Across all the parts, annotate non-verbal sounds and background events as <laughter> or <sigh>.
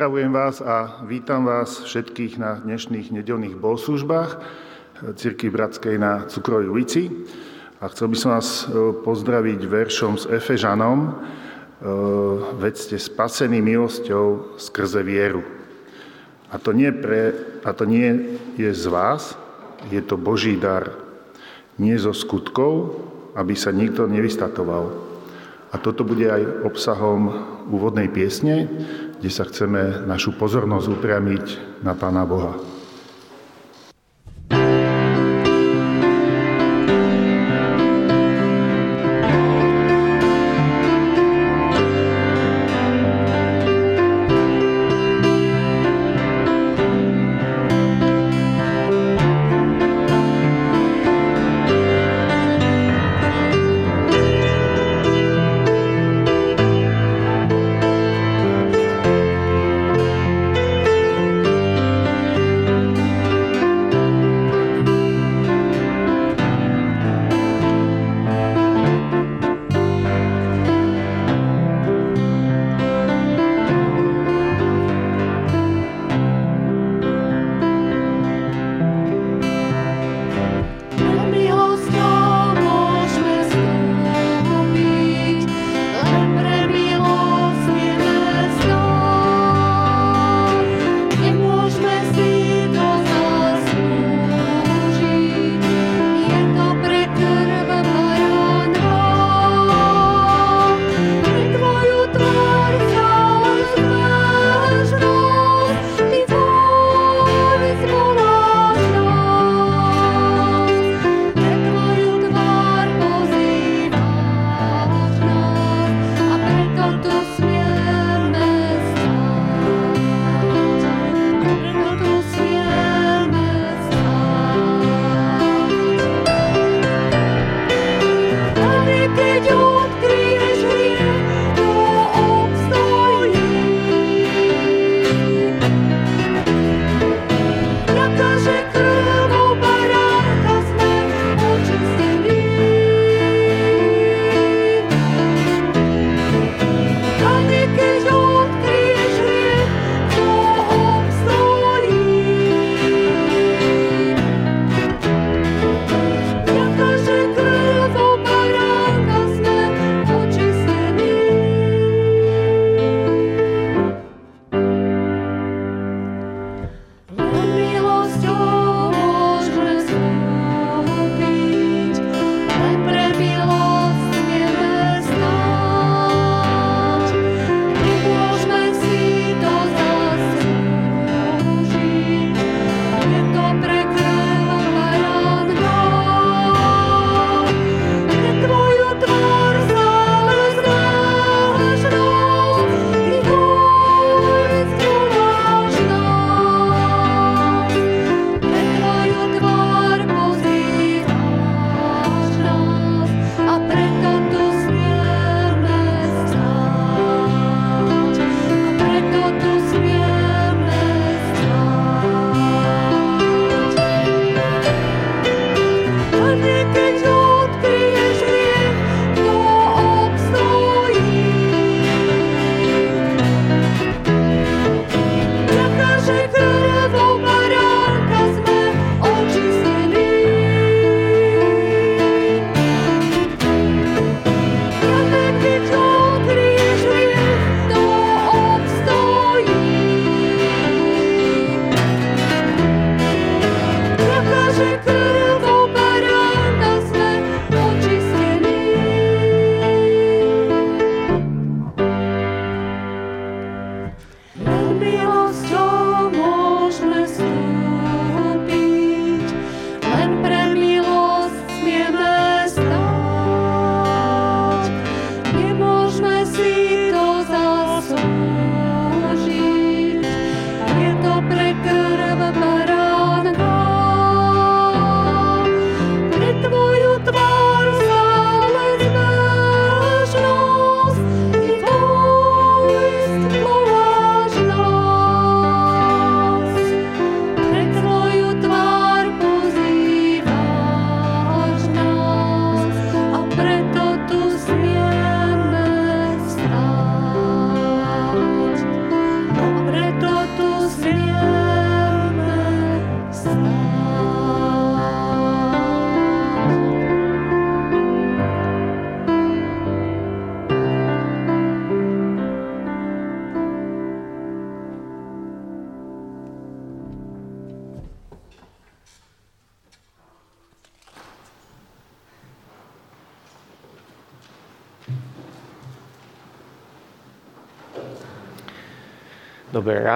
Pozdravujem vás a vítam vás všetkých na dnešných nedelných bohoslužbách Cirky Bratskej na Cukrovej ulici. A chcel by som vás e, pozdraviť veršom s Efežanom, e, veď ste spasení milosťou skrze vieru. A to, nie pre, a to nie je z vás, je to Boží dar. Nie zo skutkov, aby sa nikto nevystatoval. A toto bude aj obsahom úvodnej piesne, kde sa chceme našu pozornosť upriamiť na Pána Boha.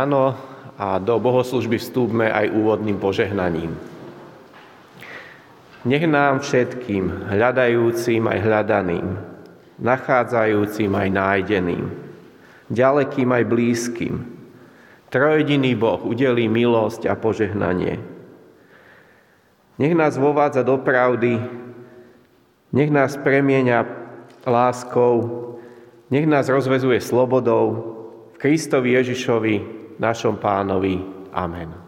Ráno a do bohoslužby vstúpme aj úvodným požehnaním. Nech nám všetkým, hľadajúcim aj hľadaným, nachádzajúcim aj nájdeným, ďalekým aj blízkym, trojediný Boh udelí milosť a požehnanie. Nech nás vovádza do pravdy, nech nás premieňa láskou, nech nás rozvezuje slobodou, Kristovi Ježišovi, našom pánovi. Amen.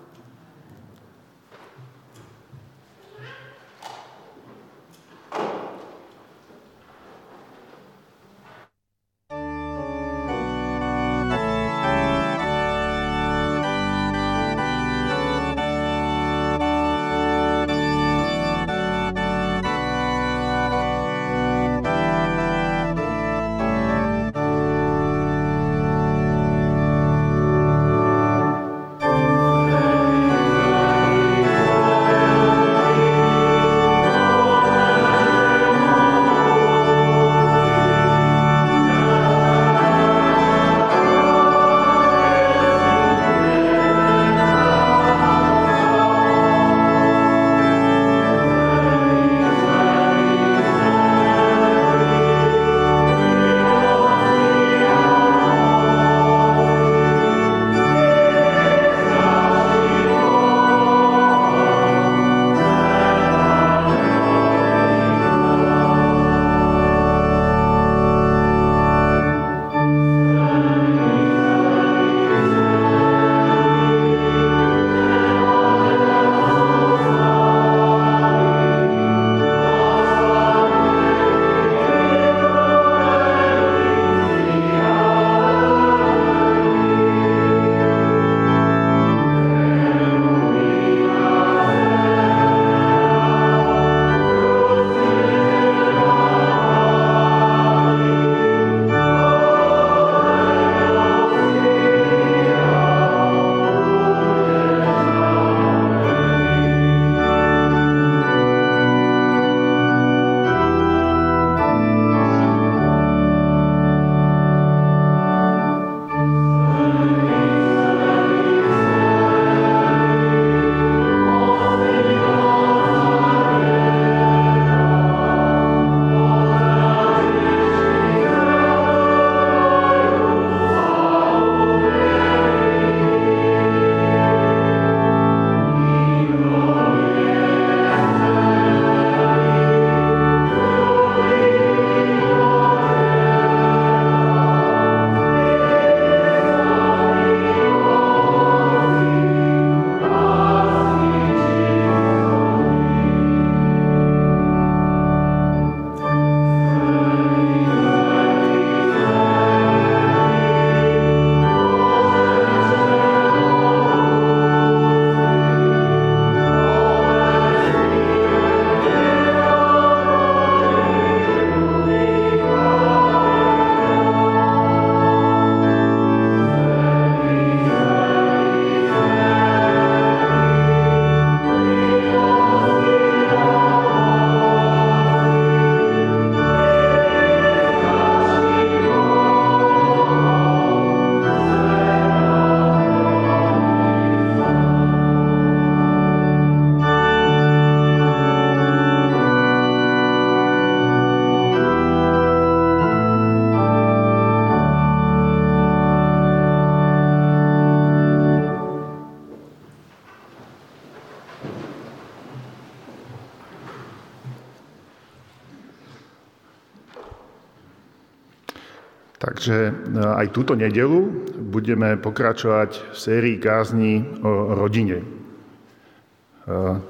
Takže e, aj túto nedelu budeme pokračovať v sérii kázni o rodine. E,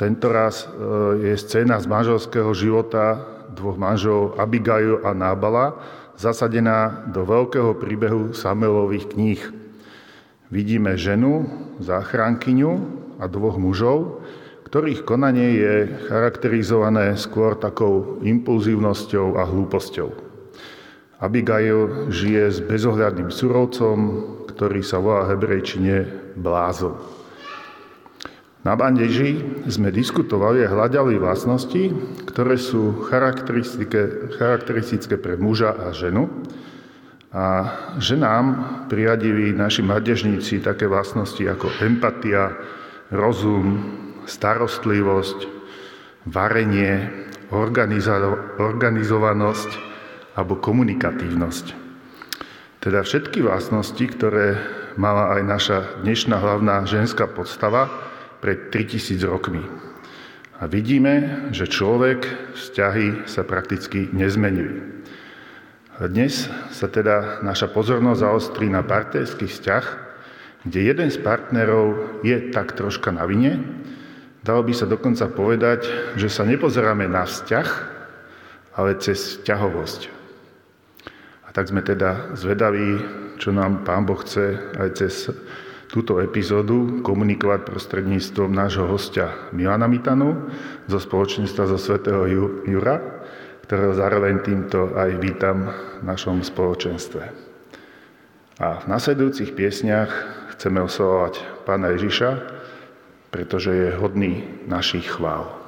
tento raz e, je scéna z manželského života dvoch manželov Abigail a Nábala zasadená do veľkého príbehu Samuelových kníh. Vidíme ženu, záchrankyňu a dvoch mužov, ktorých konanie je charakterizované skôr takou impulzívnosťou a hlúposťou. Abigail žije s bezohľadným surovcom, ktorý sa volá hebrejčine blázon. Na bandeži sme diskutovali a hľadali vlastnosti, ktoré sú charakteristické, charakteristické pre muža a ženu. A a že nám priradili naši mladežníci také vlastnosti ako empatia, rozum, starostlivosť, varenie, organizovanosť alebo komunikatívnosť. Teda všetky vlastnosti, ktoré mala aj naša dnešná hlavná ženská podstava pred 3000 rokmi. A vidíme, že človek, vzťahy sa prakticky nezmenili. Dnes sa teda naša pozornosť zaostrí na partnerský vzťah, kde jeden z partnerov je tak troška na vine. Dalo by sa dokonca povedať, že sa nepozeráme na vzťah, ale cez vzťahovosť. Tak sme teda zvedaví, čo nám Pán Boh chce aj cez túto epizódu komunikovať prostredníctvom nášho hostia Milana Mitanu zo spoločenstva zo svätého Jura, ktorého zároveň týmto aj vítam v našom spoločenstve. A v nasledujúcich piesniach chceme oslovať Pána Ježiša, pretože je hodný našich chvál.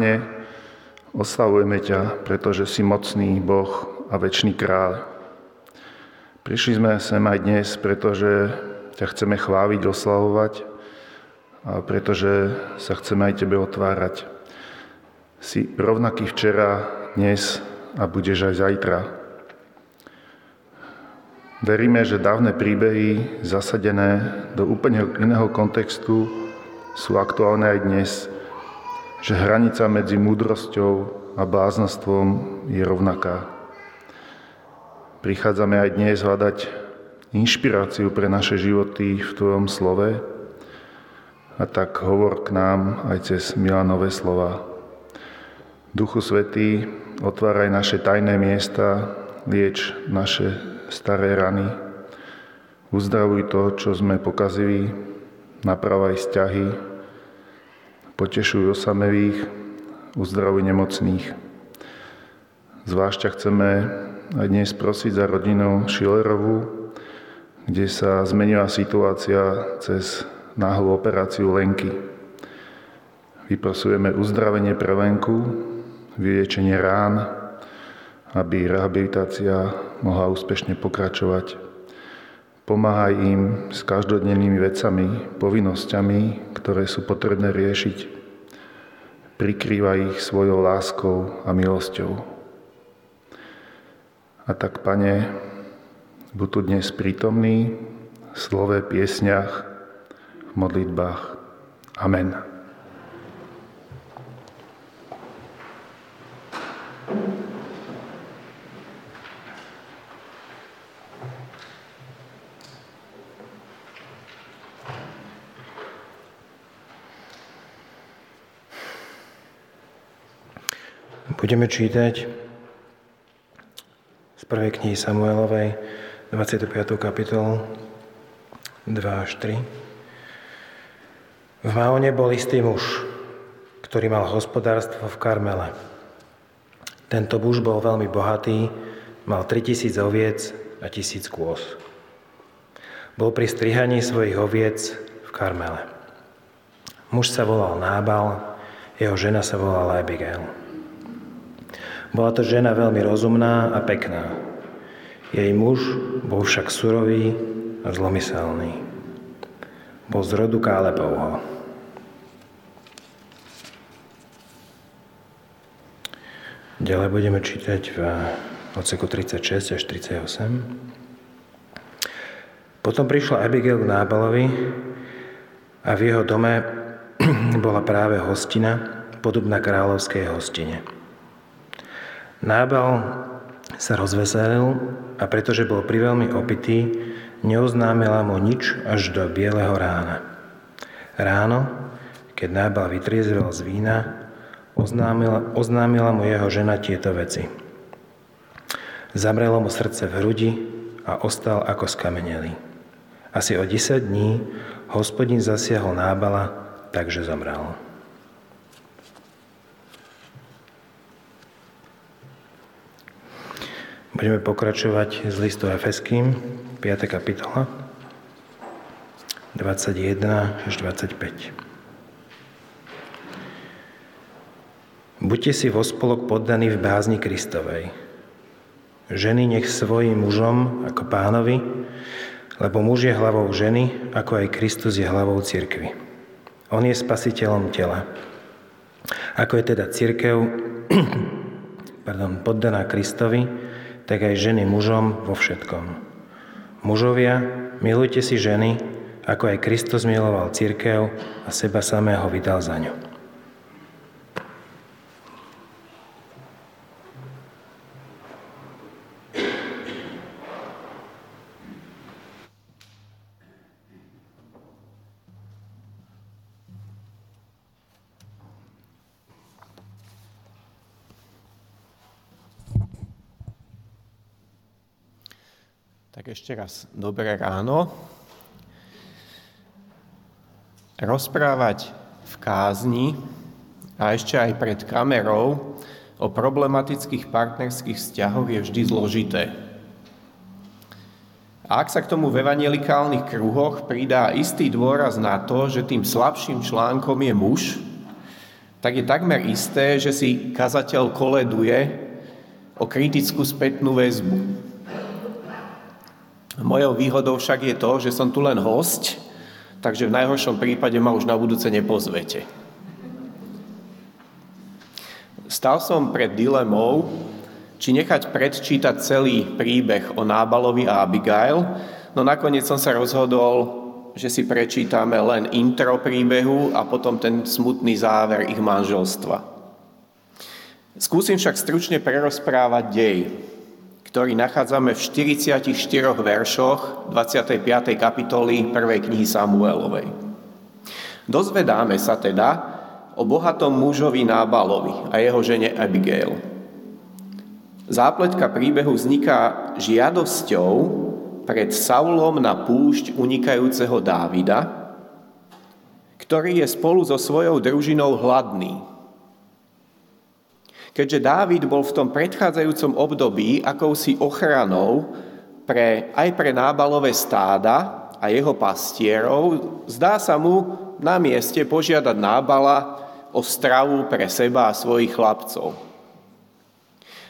Pane, oslavujeme ťa, pretože si mocný Boh a väčší kráľ. Prišli sme sem aj dnes, pretože ťa chceme chváliť, oslavovať a pretože sa chceme aj Tebe otvárať. Si rovnaký včera, dnes a budeš aj zajtra. Veríme, že dávne príbehy zasadené do úplne iného kontextu sú aktuálne aj dnes, že hranica medzi múdrosťou a bláznostvom je rovnaká. Prichádzame aj dnes hľadať inšpiráciu pre naše životy v Tvojom slove a tak hovor k nám aj cez Milanové slova. Duchu Svetý, otváraj naše tajné miesta, lieč naše staré rany, uzdravuj to, čo sme pokazili, napravaj vzťahy, potešuj osamelých, uzdravuj nemocných. Zvlášť chceme aj dnes prosiť za rodinu Schillerovú, kde sa zmenila situácia cez náhlu operáciu Lenky. Vyprosujeme uzdravenie pre Lenku, vyliečenie rán, aby rehabilitácia mohla úspešne pokračovať. Pomáhaj im s každodennými vecami, povinnosťami, ktoré sú potrebné riešiť. Prikrývaj ich svojou láskou a milosťou. A tak, Pane, buď tu dnes prítomný v slove, piesňach, v modlitbách. Amen. Budeme čítať z prvej knihy Samuelovej, 25. kapitolu, 2 až 3. V Maone bol istý muž, ktorý mal hospodárstvo v Karmele. Tento muž bol veľmi bohatý, mal 3000 oviec a 1000 kôz. Bol pri strihaní svojich oviec v Karmele. Muž sa volal Nábal, jeho žena sa volala Abigail. Bola to žena veľmi rozumná a pekná. Jej muž bol však surový a zlomyselný. Bol z rodu Kálepovho. Ďalej budeme čítať v odseku 36 až 38. Potom prišla Abigail k Nábalovi a v jeho dome <clears throat> bola práve hostina, podobná kráľovskej hostine. Nábal sa rozveselil a pretože bol priveľmi opitý, neoznámila mu nič až do bieleho rána. Ráno, keď Nábal vytriezvel z vína, oznámila, oznámila mu jeho žena tieto veci. Zamrelo mu srdce v hrudi a ostal ako skamenelý. Asi o 10 dní hospodin zasiahol Nábala, takže zomrel. Budeme pokračovať z listu Efeským, 5. kapitola, 21 až 25. Buďte si vo spolok poddaní v bázni Kristovej. Ženy nech svojim mužom ako pánovi, lebo muž je hlavou ženy, ako aj Kristus je hlavou cirkvy. On je spasiteľom tela. Ako je teda církev <clears throat> pardon, poddaná Kristovi, tak aj ženy mužom vo všetkom. Mužovia, milujte si ženy, ako aj Kristus miloval církev a seba samého vydal za ňu. Ešte raz dobré ráno. Rozprávať v kázni a ešte aj pred kamerou o problematických partnerských vzťahoch je vždy zložité. A ak sa k tomu v evangelikálnych kruhoch pridá istý dôraz na to, že tým slabším článkom je muž, tak je takmer isté, že si kazateľ koleduje o kritickú spätnú väzbu. Mojou výhodou však je to, že som tu len host, takže v najhoršom prípade ma už na budúce nepozvete. Stal som pred dilemou, či nechať predčítať celý príbeh o Nábalovi a Abigail, no nakoniec som sa rozhodol, že si prečítame len intro príbehu a potom ten smutný záver ich manželstva. Skúsim však stručne prerozprávať dej, ktorý nachádzame v 44 veršoch 25. kapitoly 1. knihy Samuelovej. Dozvedáme sa teda o bohatom mužovi Nábalovi a jeho žene Abigail. Zápletka príbehu vzniká žiadosťou pred Saulom na púšť unikajúceho Dávida, ktorý je spolu so svojou družinou hladný Keďže Dávid bol v tom predchádzajúcom období akousi ochranou pre, aj pre nábalové stáda a jeho pastierov, zdá sa mu na mieste požiadať nábala o stravu pre seba a svojich chlapcov.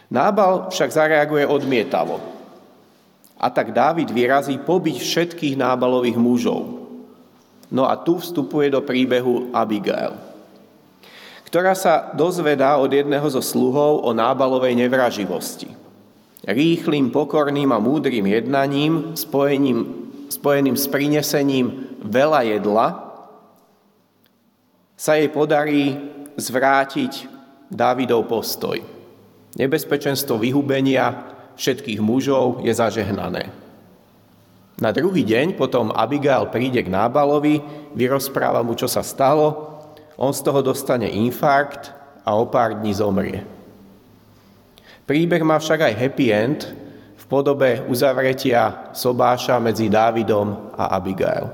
Nábal však zareaguje odmietavo. A tak Dávid vyrazí pobiť všetkých nábalových mužov. No a tu vstupuje do príbehu Abigail ktorá sa dozvedá od jedného zo sluhov o nábalovej nevraživosti. Rýchlým, pokorným a múdrym jednaním, spojením, spojeným s prinesením veľa jedla, sa jej podarí zvrátiť Dávidov postoj. Nebezpečenstvo vyhubenia všetkých mužov je zažehnané. Na druhý deň potom Abigail príde k Nábalovi, vyrozpráva mu, čo sa stalo on z toho dostane infarkt a o pár dní zomrie. Príbeh má však aj happy end v podobe uzavretia sobáša medzi Dávidom a Abigail.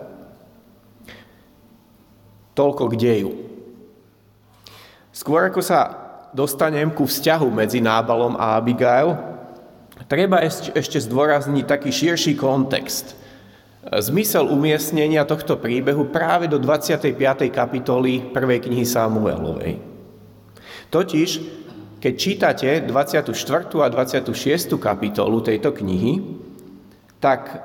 Toľko k deju. Skôr ako sa dostanem ku vzťahu medzi Nábalom a Abigail, treba ešte zdôrazniť taký širší kontext – zmysel umiestnenia tohto príbehu práve do 25. kapitoly 1. knihy Samuelovej. Totiž, keď čítate 24. a 26. kapitolu tejto knihy, tak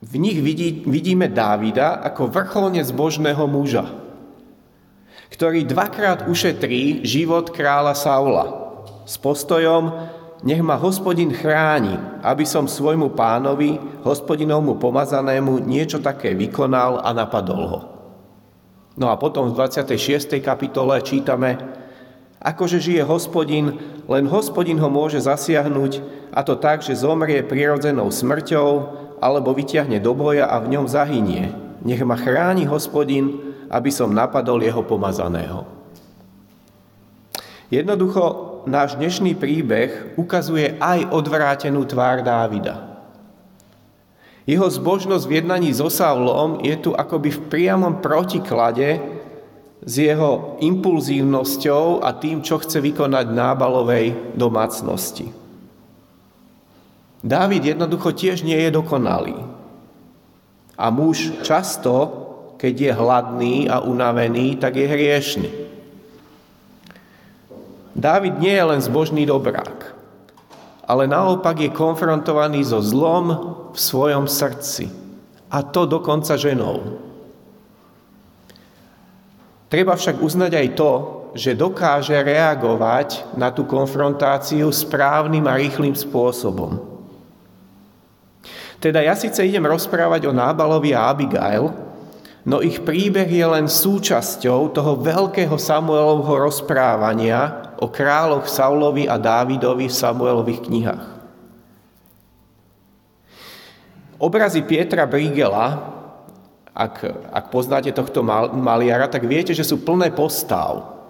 v nich vidí, vidíme Dávida ako vrcholne zbožného muža, ktorý dvakrát ušetrí život kráľa Saula s postojom nech ma hospodin chráni, aby som svojmu pánovi, hospodinovmu pomazanému, niečo také vykonal a napadol ho. No a potom v 26. kapitole čítame, akože žije hospodin, len hospodin ho môže zasiahnuť, a to tak, že zomrie prirodzenou smrťou, alebo vyťahne do boja a v ňom zahynie. Nech ma chráni hospodin, aby som napadol jeho pomazaného. Jednoducho náš dnešný príbeh ukazuje aj odvrátenú tvár Dávida. Jeho zbožnosť v jednaní so Saulom je tu akoby v priamom protiklade s jeho impulzívnosťou a tým, čo chce vykonať nábalovej domácnosti. Dávid jednoducho tiež nie je dokonalý. A muž často, keď je hladný a unavený, tak je hriešný. Dávid nie je len zbožný dobrák, ale naopak je konfrontovaný so zlom v svojom srdci. A to dokonca ženou. Treba však uznať aj to, že dokáže reagovať na tú konfrontáciu správnym a rýchlým spôsobom. Teda ja síce idem rozprávať o Nábalovi a Abigail, no ich príbeh je len súčasťou toho veľkého Samuelovho rozprávania o kráľoch Saulovi a Dávidovi v Samuelových knihách. Obrazy Pietra Brigela, ak, ak poznáte tohto maliara, tak viete, že sú plné postav.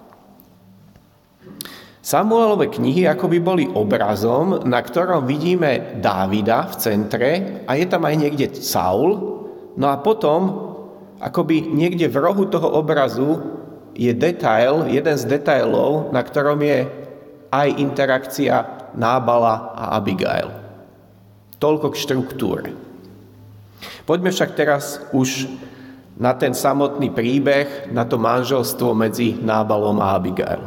Samuelove knihy akoby boli obrazom, na ktorom vidíme Dávida v centre a je tam aj niekde Saul. No a potom, akoby niekde v rohu toho obrazu je detail, jeden z detailov, na ktorom je aj interakcia Nábala a Abigail. Toľko k štruktúre. Poďme však teraz už na ten samotný príbeh, na to manželstvo medzi Nábalom a Abigail.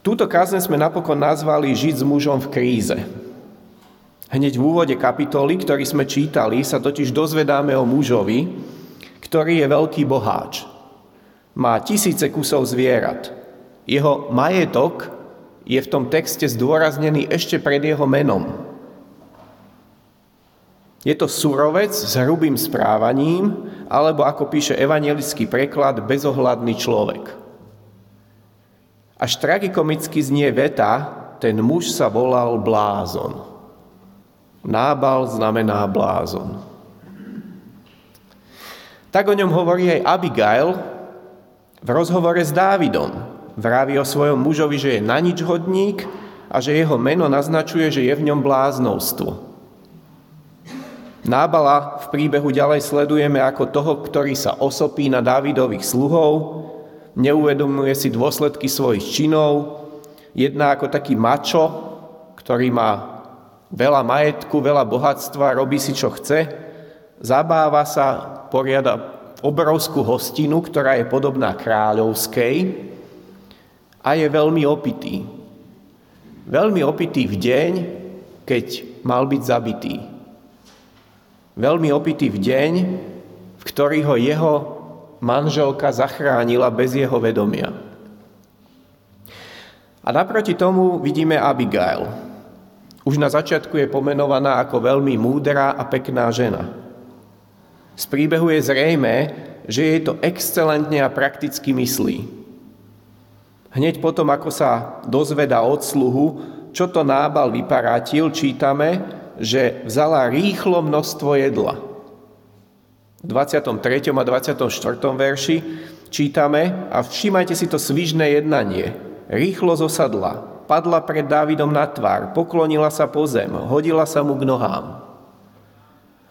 Túto kázeň sme napokon nazvali Žiť s mužom v kríze. Hneď v úvode kapitoly, ktorý sme čítali, sa totiž dozvedáme o mužovi, ktorý je veľký boháč. Má tisíce kusov zvierat. Jeho majetok je v tom texte zdôraznený ešte pred jeho menom. Je to surovec s hrubým správaním, alebo ako píše evangelický preklad, bezohľadný človek. Až tragikomicky znie veta, ten muž sa volal blázon. Nábal znamená blázon. Tak o ňom hovorí aj Abigail v rozhovore s Dávidom. Vraví o svojom mužovi, že je na nič hodník a že jeho meno naznačuje, že je v ňom bláznovstvo. Nábala v príbehu ďalej sledujeme ako toho, ktorý sa osopí na Dávidových sluhov, neuvedomuje si dôsledky svojich činov, jedná ako taký mačo, ktorý má veľa majetku, veľa bohatstva, robí si čo chce, zabáva sa, poriada obrovskú hostinu, ktorá je podobná kráľovskej a je veľmi opitý. Veľmi opitý v deň, keď mal byť zabitý. Veľmi opitý v deň, v ktorý ho jeho manželka zachránila bez jeho vedomia. A naproti tomu vidíme Abigail. Už na začiatku je pomenovaná ako veľmi múdra a pekná žena. Z príbehu je zrejme, že jej to excelentne a prakticky myslí. Hneď potom, ako sa dozveda od sluhu, čo to nábal vyparátil, čítame, že vzala rýchlo množstvo jedla – v 23. a 24. verši čítame a všímajte si to svižné jednanie. Rýchlo zosadla, padla pred Dávidom na tvár, poklonila sa po zem, hodila sa mu k nohám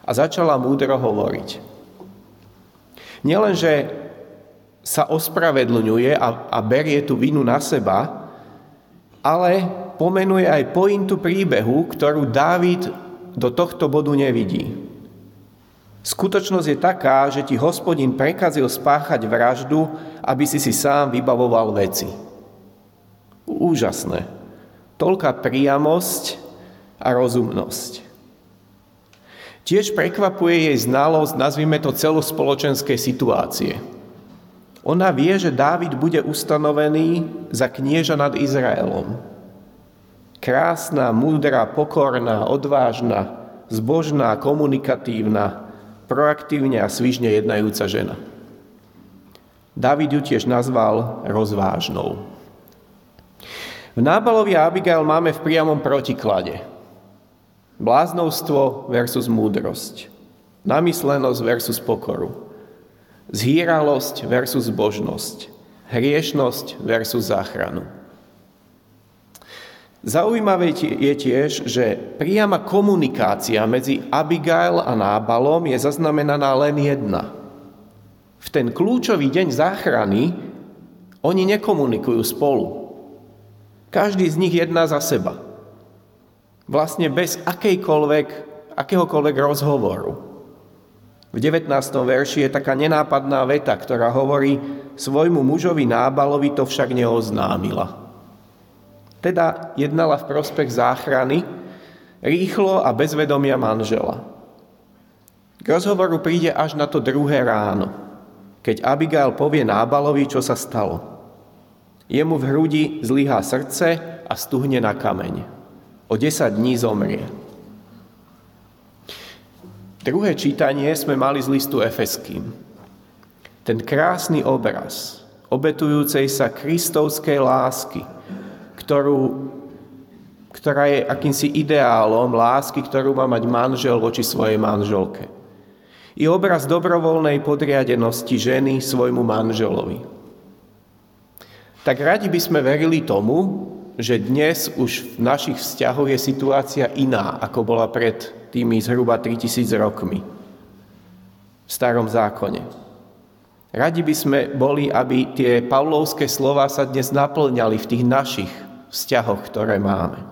a začala múdro hovoriť. Nielenže sa ospravedlňuje a, a berie tú vinu na seba, ale pomenuje aj pointu príbehu, ktorú Dávid do tohto bodu nevidí. Skutočnosť je taká, že ti hospodin prekazil spáchať vraždu, aby si si sám vybavoval veci. Úžasné. Toľká priamosť a rozumnosť. Tiež prekvapuje jej znalosť, nazvime to celospoločenskej situácie. Ona vie, že Dávid bude ustanovený za knieža nad Izraelom. Krásna, múdra, pokorná, odvážna, zbožná, komunikatívna, proaktívne a svižne jednajúca žena. David ju tiež nazval rozvážnou. V Nábalovi a Abigail máme v priamom protiklade. Bláznovstvo versus múdrosť. Namyslenosť versus pokoru. Zhýralosť versus božnosť. Hriešnosť versus záchranu. Zaujímavé je tiež, že priama komunikácia medzi Abigail a Nábalom je zaznamenaná len jedna. V ten kľúčový deň záchrany oni nekomunikujú spolu. Každý z nich jedná za seba. Vlastne bez akejkoľvek, akéhokoľvek rozhovoru. V 19. verši je taká nenápadná veta, ktorá hovorí, svojmu mužovi Nábalovi to však neoznámila. Teda jednala v prospech záchrany, rýchlo a bez vedomia manžela. K rozhovoru príde až na to druhé ráno, keď Abigail povie Nábalovi, čo sa stalo. Jemu v hrudi zlyhá srdce a stuhne na kameň. O 10 dní zomrie. Druhé čítanie sme mali z listu Efeským. Ten krásny obraz obetujúcej sa kristovskej lásky – ktorú, ktorá je akýmsi ideálom lásky, ktorú má mať manžel voči svojej manželke. Je obraz dobrovoľnej podriadenosti ženy svojmu manželovi. tak radi by sme verili tomu, že dnes už v našich vzťahoch je situácia iná, ako bola pred tými zhruba 3000 rokmi v starom zákone. Radi by sme boli, aby tie pavlovské slova sa dnes naplňali v tých našich vzťahoch, ktoré máme.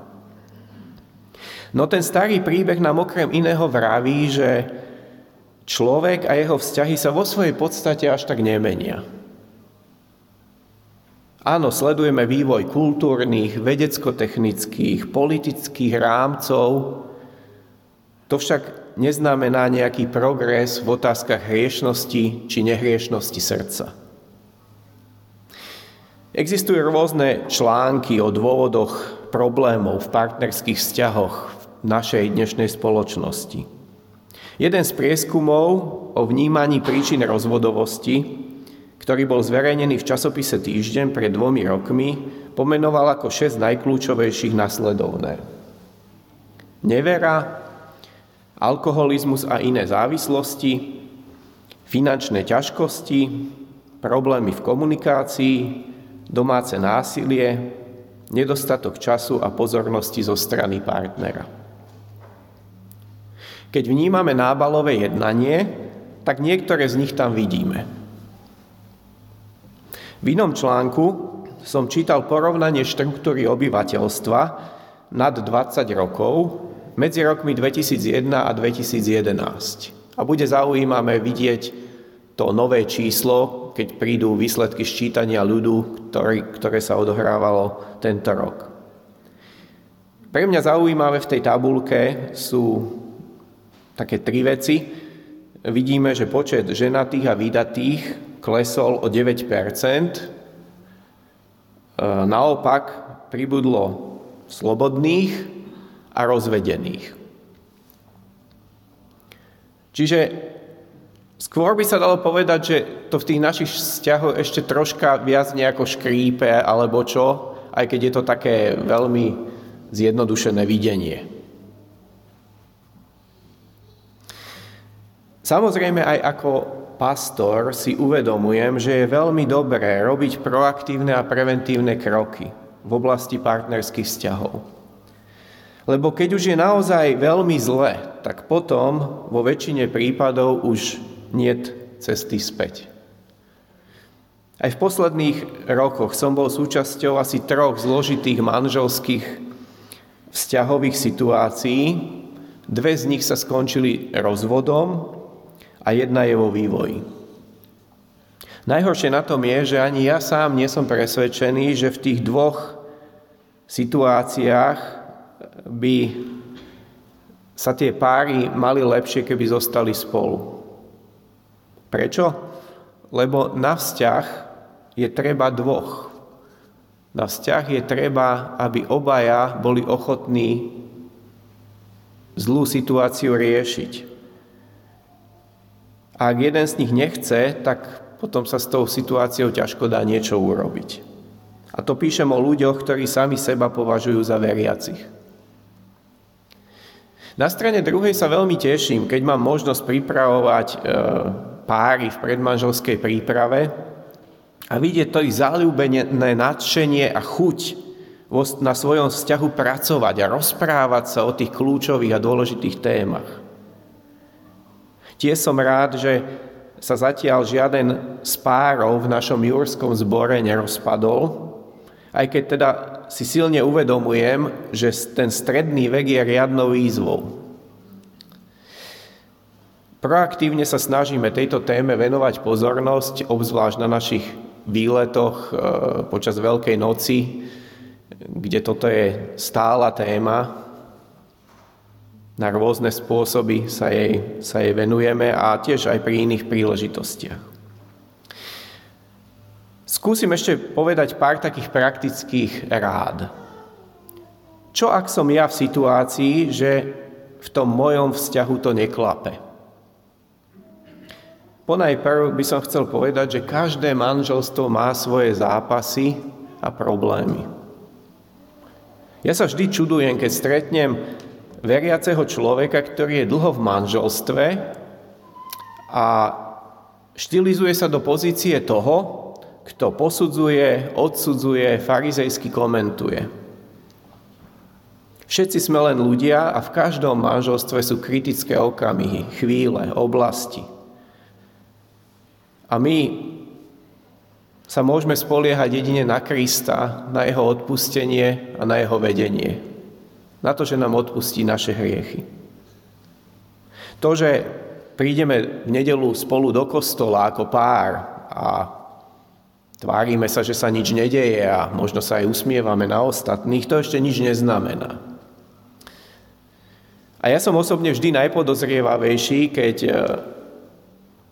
No ten starý príbeh nám okrem iného vraví, že človek a jeho vzťahy sa vo svojej podstate až tak nemenia. Áno, sledujeme vývoj kultúrnych, vedecko-technických, politických rámcov. To však neznamená nejaký progres v otázkach hriešnosti či nehriešnosti srdca. Existujú rôzne články o dôvodoch problémov v partnerských vzťahoch v našej dnešnej spoločnosti. Jeden z prieskumov o vnímaní príčin rozvodovosti ktorý bol zverejnený v časopise Týždeň pred dvomi rokmi, pomenoval ako šesť najkľúčovejších nasledovné. Nevera, alkoholizmus a iné závislosti, finančné ťažkosti, problémy v komunikácii, domáce násilie, nedostatok času a pozornosti zo strany partnera. Keď vnímame nábalové jednanie, tak niektoré z nich tam vidíme. V inom článku som čítal porovnanie štruktúry obyvateľstva nad 20 rokov medzi rokmi 2001 a 2011. A bude zaujímavé vidieť to nové číslo, keď prídu výsledky ščítania ľudu, ktorý, ktoré sa odohrávalo tento rok. Pre mňa zaujímavé v tej tabulke sú také tri veci. Vidíme, že počet ženatých a vydatých klesol o 9 e, Naopak pribudlo slobodných a rozvedených. Čiže skôr by sa dalo povedať, že to v tých našich vzťahoch ešte troška viac nejako škrípe alebo čo, aj keď je to také veľmi zjednodušené videnie. Samozrejme aj ako pastor si uvedomujem, že je veľmi dobré robiť proaktívne a preventívne kroky v oblasti partnerských vzťahov. Lebo keď už je naozaj veľmi zle, tak potom vo väčšine prípadov už niet cesty späť. Aj v posledných rokoch som bol súčasťou asi troch zložitých manželských vzťahových situácií. Dve z nich sa skončili rozvodom a jedna je vo vývoji. Najhoršie na tom je, že ani ja sám nie som presvedčený, že v tých dvoch situáciách by sa tie páry mali lepšie, keby zostali spolu. Prečo? Lebo na vzťah je treba dvoch. Na vzťah je treba, aby obaja boli ochotní zlú situáciu riešiť. A ak jeden z nich nechce, tak potom sa s tou situáciou ťažko dá niečo urobiť. A to píšem o ľuďoch, ktorí sami seba považujú za veriacich. Na strane druhej sa veľmi teším, keď mám možnosť pripravovať e, páry v predmanželskej príprave a vidieť to ich záľubené nadšenie a chuť na svojom vzťahu pracovať a rozprávať sa o tých kľúčových a dôležitých témach. Tiež som rád, že sa zatiaľ žiaden z párov v našom jurskom zbore nerozpadol, aj keď teda si silne uvedomujem, že ten stredný vek je riadnou výzvou. Proaktívne sa snažíme tejto téme venovať pozornosť, obzvlášť na našich výletoch e, počas Veľkej noci, kde toto je stála téma, na rôzne spôsoby sa jej, sa jej venujeme a tiež aj pri iných príležitostiach. Skúsim ešte povedať pár takých praktických rád. Čo ak som ja v situácii, že v tom mojom vzťahu to neklape? Ponajprv by som chcel povedať, že každé manželstvo má svoje zápasy a problémy. Ja sa vždy čudujem, keď stretnem veriaceho človeka, ktorý je dlho v manželstve a štilizuje sa do pozície toho, kto posudzuje, odsudzuje, farizejsky komentuje. Všetci sme len ľudia a v každom manželstve sú kritické okamihy, chvíle, oblasti. A my sa môžeme spoliehať jedine na Krista, na jeho odpustenie a na jeho vedenie. Na to, že nám odpustí naše hriechy. To, že prídeme v nedelu spolu do kostola ako pár a tvárime sa, že sa nič nedeje a možno sa aj usmievame na ostatných, to ešte nič neznamená. A ja som osobne vždy najpodozrievavejší, keď e,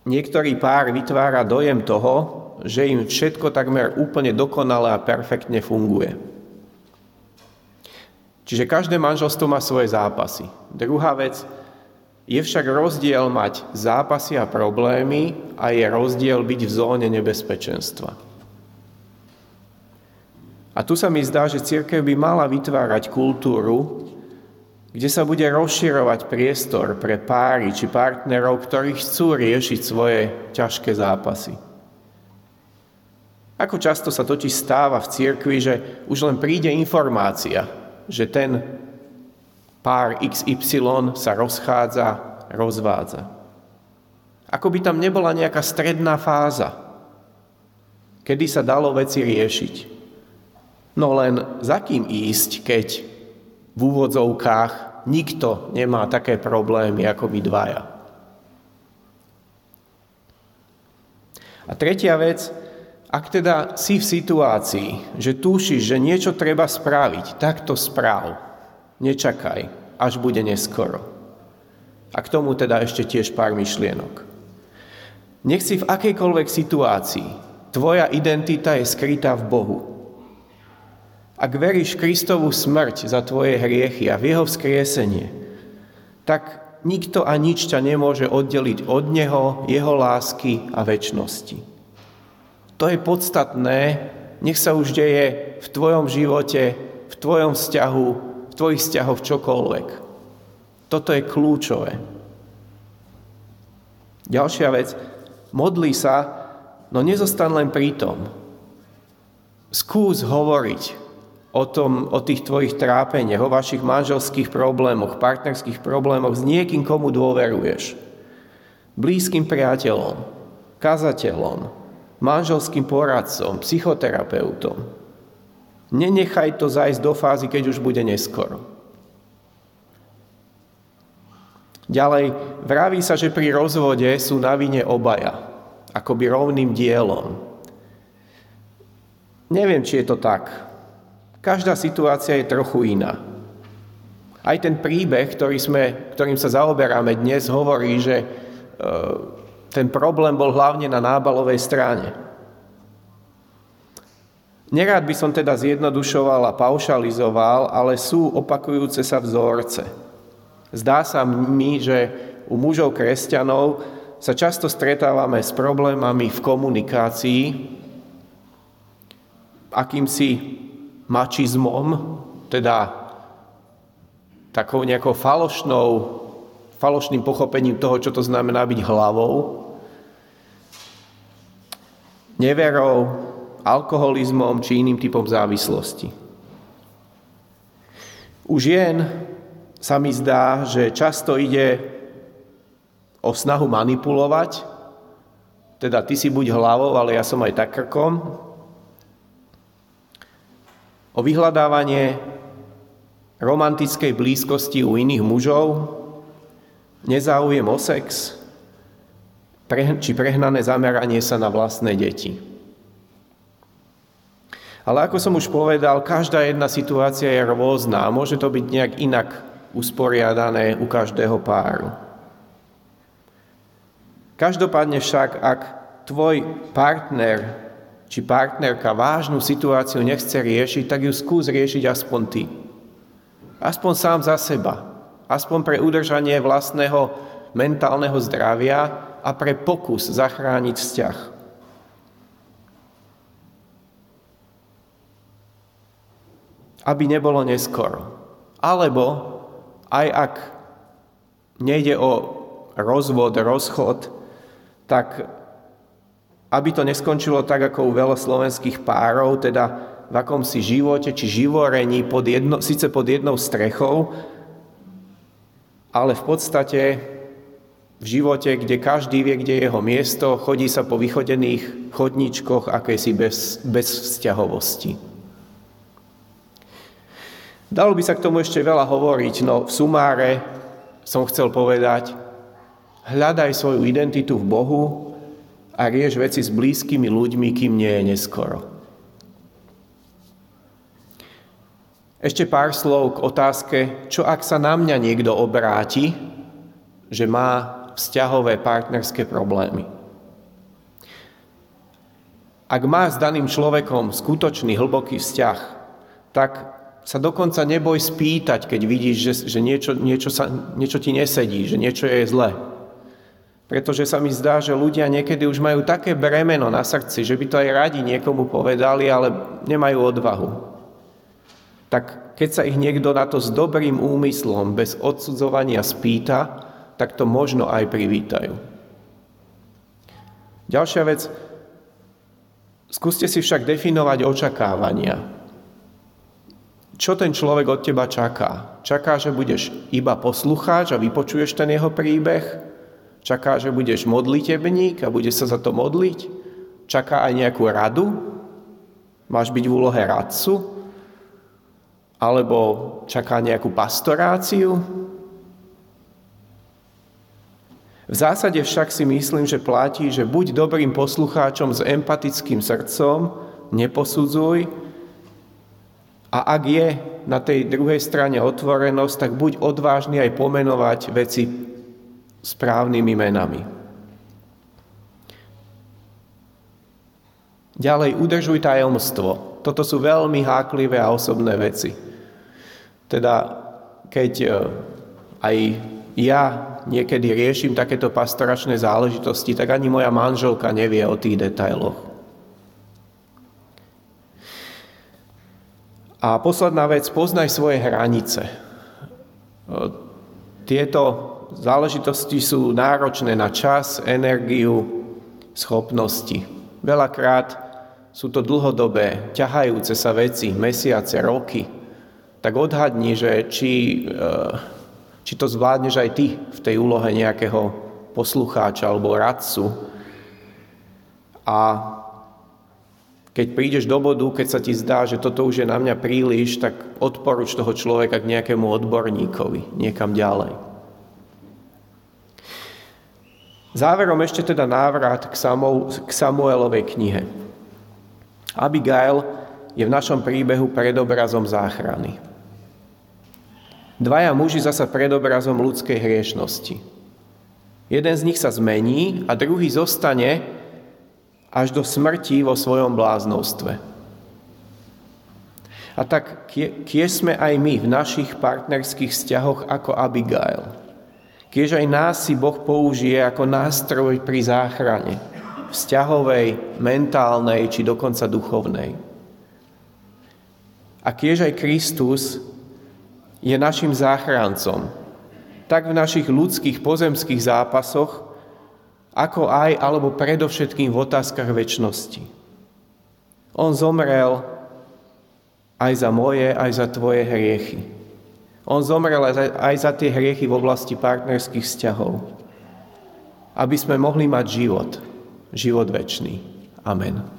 niektorý pár vytvára dojem toho, že im všetko takmer úplne dokonale a perfektne funguje. Čiže každé manželstvo má svoje zápasy. Druhá vec, je však rozdiel mať zápasy a problémy a je rozdiel byť v zóne nebezpečenstva. A tu sa mi zdá, že církev by mala vytvárať kultúru, kde sa bude rozširovať priestor pre páry či partnerov, ktorí chcú riešiť svoje ťažké zápasy. Ako často sa totiž stáva v cirkvi, že už len príde informácia, že ten pár XY sa rozchádza, rozvádza. Ako by tam nebola nejaká stredná fáza, kedy sa dalo veci riešiť. No len za kým ísť, keď v úvodzovkách nikto nemá také problémy ako my dvaja. A tretia vec, ak teda si v situácii, že tušíš, že niečo treba spraviť, tak to správ. Nečakaj, až bude neskoro. A k tomu teda ešte tiež pár myšlienok. Nech si v akejkoľvek situácii, tvoja identita je skrytá v Bohu. Ak veríš Kristovú smrť za tvoje hriechy a v jeho vzkriesenie, tak nikto a nič ťa nemôže oddeliť od Neho, Jeho lásky a väčšnosti. To je podstatné, nech sa už deje v tvojom živote, v tvojom vzťahu, tvojich vzťahov čokoľvek. Toto je kľúčové. Ďalšia vec, modli sa, no nezostan len pri tom. Skús hovoriť o, tom, o tých tvojich trápeniach, o vašich manželských problémoch, partnerských problémoch s niekým, komu dôveruješ. Blízkym priateľom, kazateľom, manželským poradcom, psychoterapeutom. Nenechaj to zajsť do fázy, keď už bude neskoro. Ďalej, vraví sa, že pri rozvode sú na vine obaja, akoby rovným dielom. Neviem, či je to tak. Každá situácia je trochu iná. Aj ten príbeh, ktorý sme, ktorým sa zaoberáme dnes, hovorí, že e, ten problém bol hlavne na nábalovej strane. Nerád by som teda zjednodušoval a paušalizoval, ale sú opakujúce sa vzorce. Zdá sa mi, že u mužov kresťanov sa často stretávame s problémami v komunikácii, akýmsi mačizmom, teda takou nejakou falošnou, falošným pochopením toho, čo to znamená byť hlavou, neverou, alkoholizmom či iným typom závislosti. U žien sa mi zdá, že často ide o snahu manipulovať, teda ty si buď hlavou, ale ja som aj tak krkom, o vyhľadávanie romantickej blízkosti u iných mužov, nezáujem o sex, či prehnané zameranie sa na vlastné deti. Ale ako som už povedal, každá jedna situácia je rôzna a môže to byť nejak inak usporiadané u každého páru. Každopádne však, ak tvoj partner či partnerka vážnu situáciu nechce riešiť, tak ju skús riešiť aspoň ty. Aspoň sám za seba. Aspoň pre udržanie vlastného mentálneho zdravia a pre pokus zachrániť vzťah. aby nebolo neskoro. Alebo aj ak nejde o rozvod, rozchod, tak aby to neskončilo tak, ako u veľa slovenských párov, teda v akomsi živote či živorení pod jedno, síce pod jednou strechou, ale v podstate v živote, kde každý vie, kde je jeho miesto, chodí sa po vychodených chodničkoch akési bez, bez vzťahovosti. Dalo by sa k tomu ešte veľa hovoriť, no v sumáre som chcel povedať, hľadaj svoju identitu v Bohu a rieš veci s blízkymi ľuďmi, kým nie je neskoro. Ešte pár slov k otázke, čo ak sa na mňa niekto obráti, že má vzťahové partnerské problémy. Ak má s daným človekom skutočný hlboký vzťah, tak sa dokonca neboj spýtať, keď vidíš, že, že niečo, niečo, sa, niečo ti nesedí, že niečo je zle. Pretože sa mi zdá, že ľudia niekedy už majú také bremeno na srdci, že by to aj radi niekomu povedali, ale nemajú odvahu. Tak keď sa ich niekto na to s dobrým úmyslom, bez odsudzovania spýta, tak to možno aj privítajú. Ďalšia vec, skúste si však definovať očakávania. Čo ten človek od teba čaká? Čaká, že budeš iba poslucháč a vypočuješ ten jeho príbeh? Čaká, že budeš modlitebník a budeš sa za to modliť? Čaká aj nejakú radu? Máš byť v úlohe radcu? Alebo čaká nejakú pastoráciu? V zásade však si myslím, že platí, že buď dobrým poslucháčom s empatickým srdcom, neposudzuj a ak je na tej druhej strane otvorenosť, tak buď odvážny aj pomenovať veci správnymi menami. Ďalej, udržuj tajomstvo. Toto sú veľmi háklivé a osobné veci. Teda, keď e, aj ja niekedy riešim takéto pastoračné záležitosti, tak ani moja manželka nevie o tých detailoch. A posledná vec, poznaj svoje hranice. E, tieto záležitosti sú náročné na čas, energiu, schopnosti. Veľakrát sú to dlhodobé, ťahajúce sa veci, mesiace, roky. Tak odhadni, že či, eh, či to zvládneš aj ty v tej úlohe nejakého poslucháča alebo radcu. A keď prídeš do bodu, keď sa ti zdá, že toto už je na mňa príliš, tak odporuč toho človeka k nejakému odborníkovi, niekam ďalej. Záverom ešte teda návrat k, Samuelovej knihe. Abigail je v našom príbehu predobrazom záchrany. Dvaja muži zasa predobrazom ľudskej hriešnosti. Jeden z nich sa zmení a druhý zostane až do smrti vo svojom bláznostve. A tak kie sme aj my v našich partnerských vzťahoch ako Abigail – Kiež aj nás si Boh použije ako nástroj pri záchrane, vzťahovej, mentálnej či dokonca duchovnej. A kiež aj Kristus je našim záchrancom, tak v našich ľudských pozemských zápasoch, ako aj alebo predovšetkým v otázkach väčšnosti. On zomrel aj za moje, aj za tvoje hriechy. On zomrel aj za tie hriechy v oblasti partnerských vzťahov, aby sme mohli mať život, život väčší. Amen.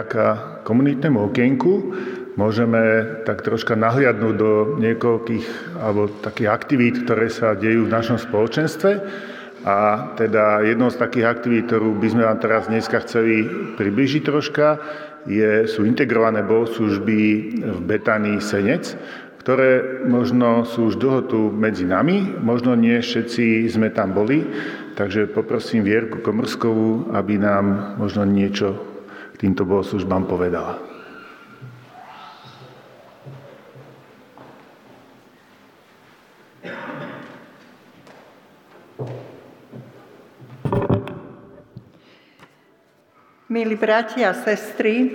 Vďaka komunitnému okienku môžeme tak troška nahliadnúť do niekoľkých alebo takých aktivít, ktoré sa dejú v našom spoločenstve. A teda jednou z takých aktivít, ktorú by sme vám teraz dneska chceli približiť troška, je, sú integrované bohoslužby v Betánii Senec, ktoré možno sú už dlho tu medzi nami, možno nie všetci sme tam boli, takže poprosím Vierku Komrskovú, aby nám možno niečo týmto bohoslužbám povedala. Milí bratia a sestry,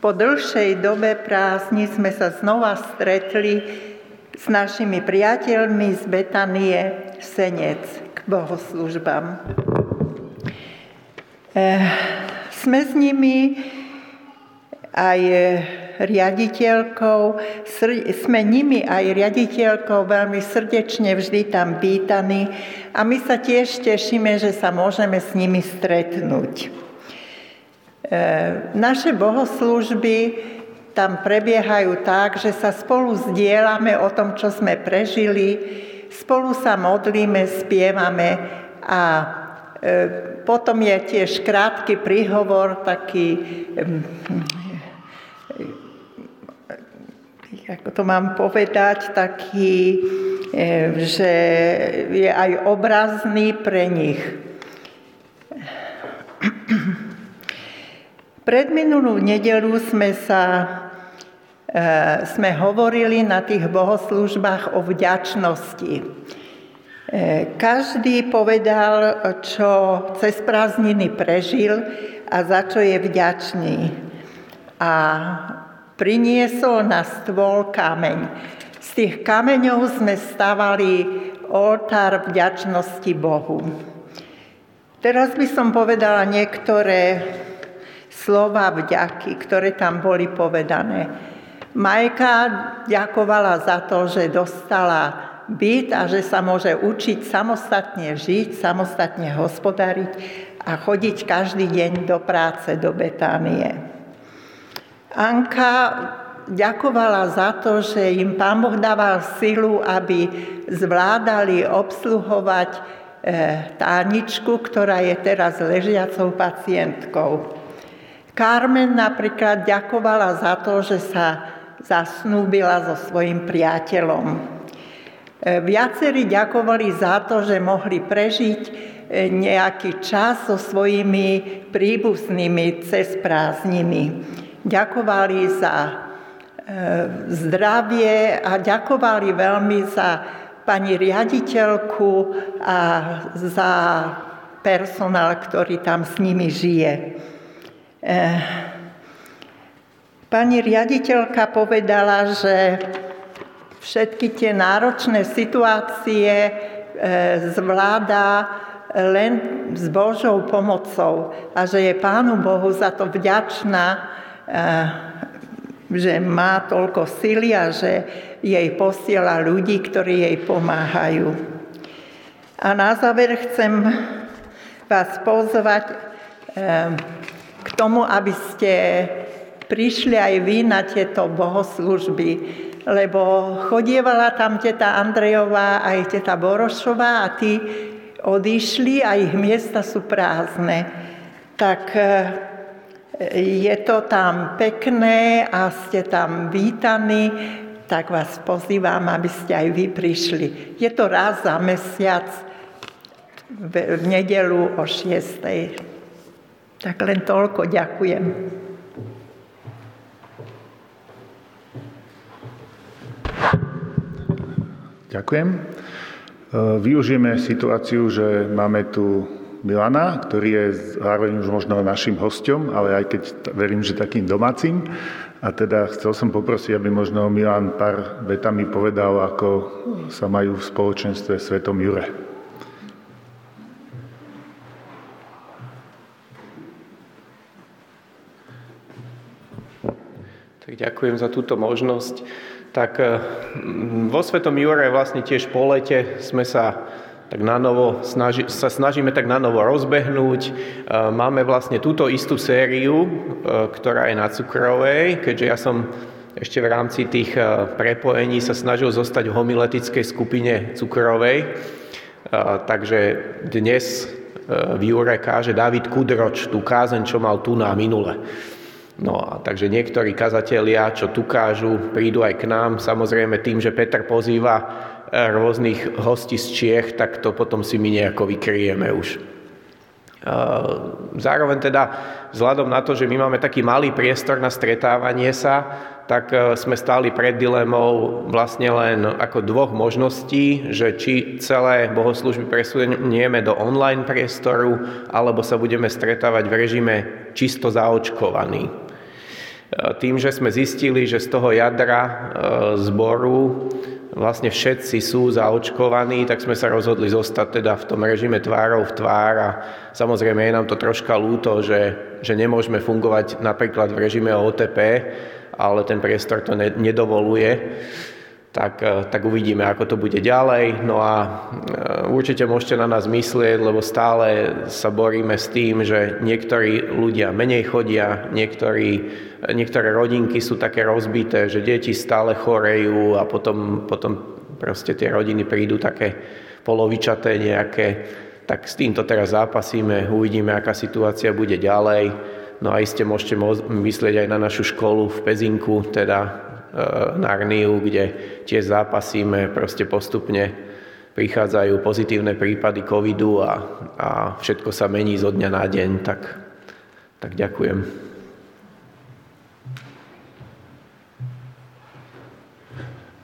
po dlhšej dobe prázdni sme sa znova stretli s našimi priateľmi z Betanie Senec k bohoslužbám. Eh, sme s nimi aj riaditeľkou, sme nimi aj riaditeľkou veľmi srdečne vždy tam vítaní a my sa tiež tešíme, že sa môžeme s nimi stretnúť. E, naše bohoslužby tam prebiehajú tak, že sa spolu zdieľame o tom, čo sme prežili, spolu sa modlíme, spievame a e, potom je tiež krátky príhovor, taký, ako to mám povedať, taký, že je aj obrazný pre nich. Predminulú nedelu sme sa e, sme hovorili na tých bohoslužbách o vďačnosti. Každý povedal, čo cez prázdniny prežil a za čo je vďačný. A priniesol na stôl kameň. Z tých kameňov sme stavali oltár vďačnosti Bohu. Teraz by som povedala niektoré slova vďaky, ktoré tam boli povedané. Majka ďakovala za to, že dostala byt a že sa môže učiť samostatne žiť, samostatne hospodariť a chodiť každý deň do práce, do Betánie. Anka ďakovala za to, že im Pán Boh dával silu, aby zvládali obsluhovať e, táničku, ktorá je teraz ležiacou pacientkou. Carmen napríklad ďakovala za to, že sa zasnúbila so svojim priateľom. E, viacerí ďakovali za to, že mohli prežiť e, nejaký čas so svojimi príbuznými cez prázdniny. Ďakovali za e, zdravie a ďakovali veľmi za pani riaditeľku a za personál, ktorý tam s nimi žije. Pani riaditeľka povedala, že všetky tie náročné situácie eh, zvláda len s Božou pomocou a že je Pánu Bohu za to vďačná, eh, že má toľko sily a že jej posiela ľudí, ktorí jej pomáhajú. A na záver chcem vás pozvať k tomu, aby ste prišli aj vy na tieto bohoslužby, lebo chodievala tam teta Andrejová aj teta Borošová a tí odišli a ich miesta sú prázdne. Tak e, je to tam pekné a ste tam vítaní, tak vás pozývam, aby ste aj vy prišli. Je to raz za mesiac v nedelu o 6. Tak len toľko ďakujem. Ďakujem. E, využijeme situáciu, že máme tu Milana, ktorý je zároveň už možno našim hostom, ale aj keď verím, že takým domácim. A teda chcel som poprosiť, aby možno Milan pár vetami povedal, ako sa majú v spoločenstve Svetom Jure. Ďakujem za túto možnosť. Tak eh, vo Svetom Jure vlastne tiež po lete sme sa tak na novo snaži, sa snažíme tak na novo rozbehnúť. E, máme vlastne túto istú sériu, e, ktorá je na cukrovej, keďže ja som ešte v rámci tých prepojení sa snažil zostať v homiletickej skupine cukrovej. Takže dnes v Jure káže David Kudroč tú kázeň, čo mal tu na minule. No a takže niektorí kazatelia, čo tu kážu, prídu aj k nám. Samozrejme tým, že Peter pozýva rôznych hostí z Čiech, tak to potom si my nejako vykryjeme už. Zároveň teda, vzhľadom na to, že my máme taký malý priestor na stretávanie sa, tak e, sme stáli pred dilemou vlastne len ako dvoch možností, že či celé bohoslužby presunieme do online priestoru, alebo sa budeme stretávať v režime čisto zaočkovaný. Tým, že sme zistili, že z toho jadra e, zboru vlastne všetci sú zaočkovaní, tak sme sa rozhodli zostať teda v tom režime tvárov v tvár a samozrejme je nám to troška lúto, že, že nemôžeme fungovať napríklad v režime OTP, ale ten priestor to nedovoluje tak, eh, tak uvidíme, ako to bude ďalej. No a eh, určite môžete na nás myslieť, lebo stále sa boríme s tým, že niektorí ľudia menej chodia, niektorí, eh, niektoré rodinky sú také rozbité, že deti stále chorejú a potom, potom proste tie rodiny prídu také polovičaté nejaké. Tak s týmto teraz zápasíme, uvidíme, aká situácia bude ďalej. No a iste môžete myslieť aj na našu školu v Pezinku, teda Narniu, kde tiež zápasíme, proste postupne prichádzajú pozitívne prípady covidu a, a všetko sa mení zo dňa na deň, tak, tak ďakujem.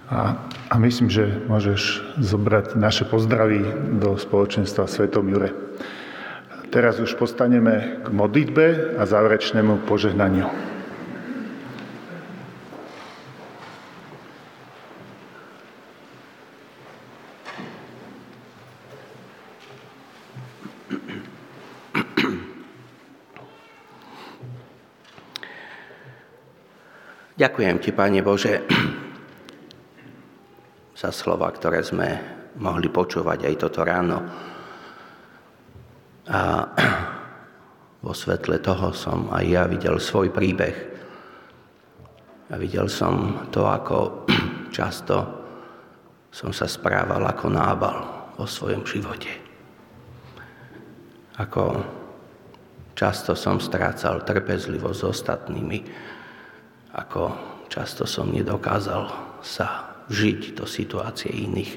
A, a myslím, že môžeš zobrať naše pozdravy do spoločenstva Svetom Jure. Teraz už postaneme k modlitbe a záverečnému požehnaniu. Ďakujem Ti, Pane Bože, <clears throat> za slova, ktoré sme mohli počúvať aj toto ráno. A <clears throat> vo svetle toho som aj ja videl svoj príbeh. A videl som to, ako <clears throat> často som sa správal ako nábal vo svojom živote. Ako často som strácal trpezlivosť s ostatnými, ako často som nedokázal sa vžiť do situácie iných.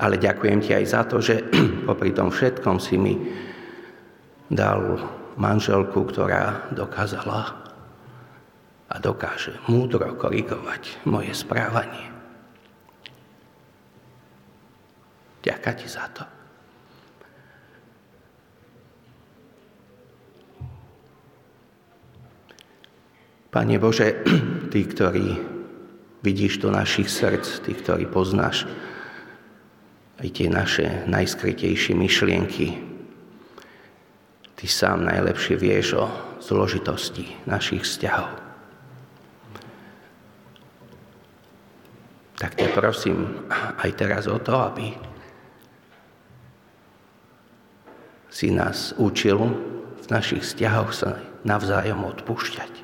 Ale ďakujem ti aj za to, že <clears throat> popri tom všetkom si mi dal manželku, ktorá dokázala a dokáže múdro korigovať moje správanie. Ďakujem ti za to. Pane Bože, <clears throat> Ty, ktorý vidíš do našich srdc, Ty, ktorý poznáš aj tie naše najskrytejšie myšlienky, Ty sám najlepšie vieš o zložitosti našich vzťahov. Tak ťa prosím aj teraz o to, aby si nás učil v našich vzťahoch sa navzájom odpúšťať.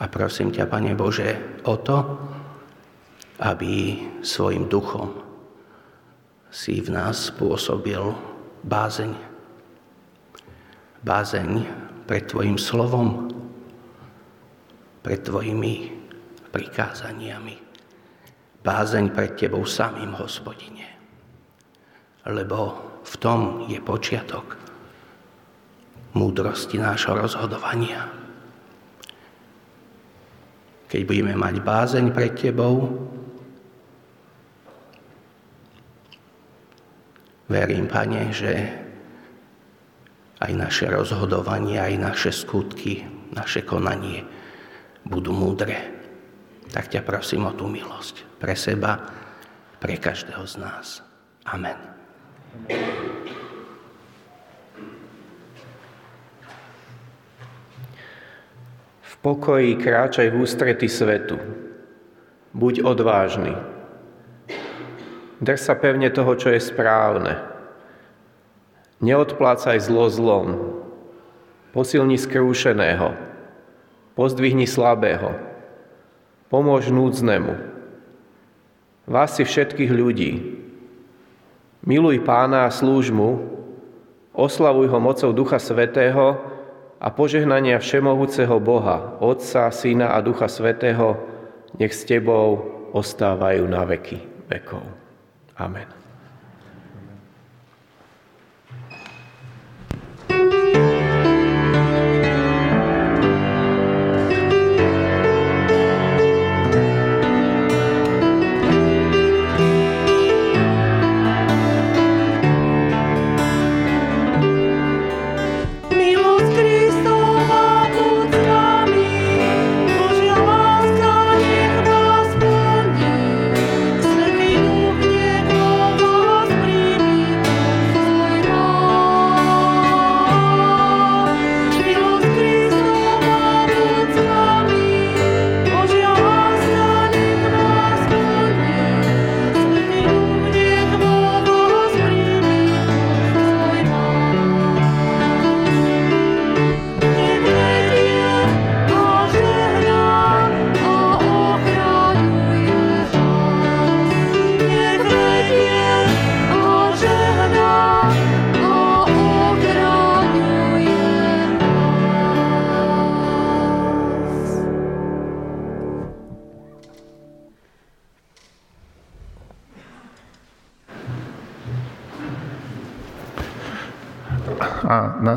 A prosím ťa, Pane Bože, o to, aby svojim duchom si v nás pôsobil bázeň. Bázeň pred Tvojim slovom, pred Tvojimi prikázaniami. Bázeň pred Tebou samým, hospodine. Lebo v tom je počiatok múdrosti nášho rozhodovania keď budeme mať bázeň pred Tebou, verím, Pane, že aj naše rozhodovanie, aj naše skutky, naše konanie budú múdre. Tak ťa prosím o tú milosť pre seba, pre každého z nás. Amen. Pokoji kráčaj v ústrety svetu. Buď odvážny. Drž sa pevne toho, čo je správne. Neodplácaj zlo zlom. Posilni skrúšeného. Pozdvihni slabého. Pomôž núdznemu. Vás si všetkých ľudí. Miluj pána a slúž mu, oslavuj ho mocou Ducha Svetého a požehnania Všemohúceho Boha, Otca, Syna a Ducha Svetého, nech s Tebou ostávajú na veky vekov. Amen.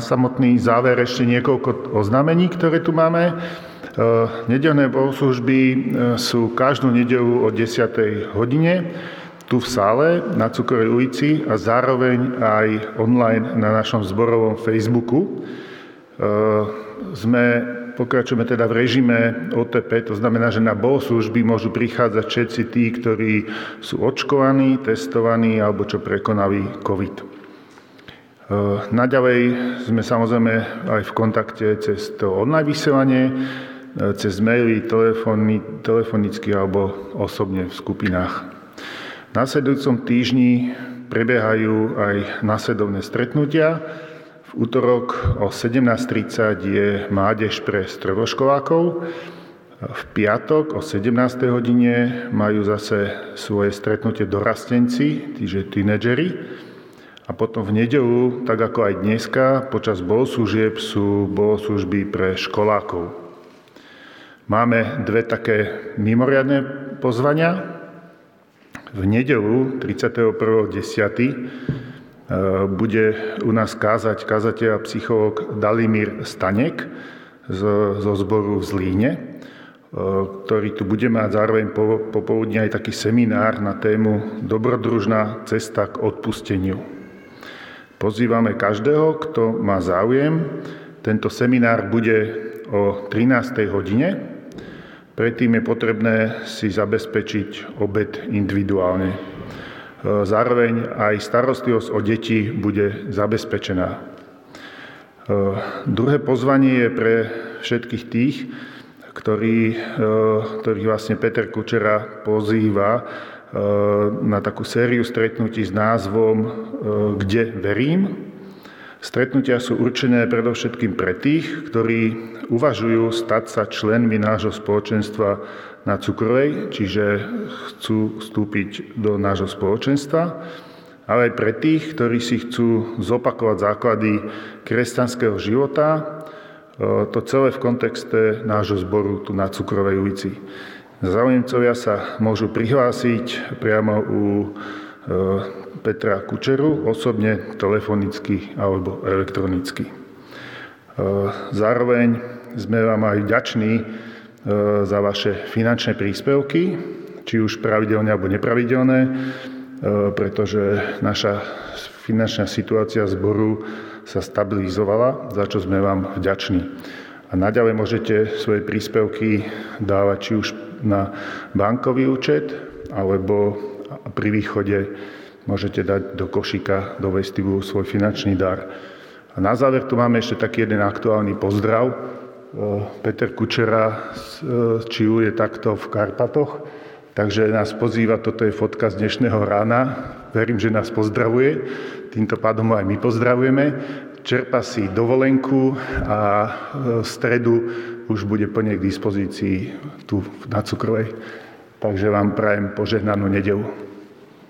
Samotný záver ešte niekoľko oznámení, ktoré tu máme. E, nedelné bohoslužby e, sú každú nedelu o 10. hodine tu v sále na Cukrovej ulici a zároveň aj online na našom zborovom Facebooku. E, sme, pokračujeme teda v režime OTP, to znamená, že na bohoslužby môžu prichádzať všetci tí, ktorí sú očkovaní, testovaní alebo čo prekonali COVID. Naďalej sme samozrejme aj v kontakte cez to online vysielanie, cez maily, telefóny, telefonicky alebo osobne v skupinách. V následujúcom týždni prebiehajú aj následovné stretnutia. V útorok o 17.30 je mládež pre stredoškolákov. V piatok o 17. hodine majú zase svoje stretnutie dorastenci, tíže tínedžeri. A potom v nedelu, tak ako aj dneska, počas bohoslužieb sú bohoslužby pre školákov. Máme dve také mimoriadne pozvania. V nedelu 31.10. E, bude u nás kázať kazateľ a psychológ Dalimír Stanek zo zboru v Zlíne, e, ktorý tu bude mať zároveň popoludne aj taký seminár na tému Dobrodružná cesta k odpusteniu. Pozývame každého, kto má záujem. Tento seminár bude o 13. hodine. Predtým je potrebné si zabezpečiť obed individuálne. E, zároveň aj starostlivosť o deti bude zabezpečená. E, druhé pozvanie je pre všetkých tých, e, ktorých vlastne Peter Kučera pozýva na takú sériu stretnutí s názvom eh, Kde verím. Stretnutia sú určené predovšetkým pre tých, ktorí uvažujú stať sa členmi nášho spoločenstva na Cukrovej, čiže chcú vstúpiť do nášho spoločenstva, ale aj pre tých, ktorí si chcú zopakovať základy kresťanského života, eh, to celé v kontexte nášho zboru tu na Cukrovej ulici. Záujemcovia sa môžu prihlásiť priamo u e, Petra Kučeru, osobne, telefonicky alebo elektronicky. E, zároveň sme vám aj vďační e, za vaše finančné príspevky, či už pravidelné alebo nepravidelné, pretože naša finančná situácia zboru sa stabilizovala, za čo sme vám vďační. A naďalej môžete svoje príspevky dávať či už na bankový účet, alebo pri východe môžete dať do košíka, do vestibulu svoj finančný dar. A na záver tu máme ešte taký jeden aktuálny pozdrav. Peter Kučera čiluje takto v Karpatoch, takže nás pozýva, toto je fotka z dnešného rána, verím, že nás pozdravuje, týmto pádom aj my pozdravujeme. Čerpa si dovolenku a v stredu už bude plne k dispozícii tu na Cukrovej. Takže vám prajem požehnanú nedelu.